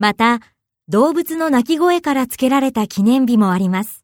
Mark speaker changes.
Speaker 1: また、動物の鳴き声から付けられた記念日もあります。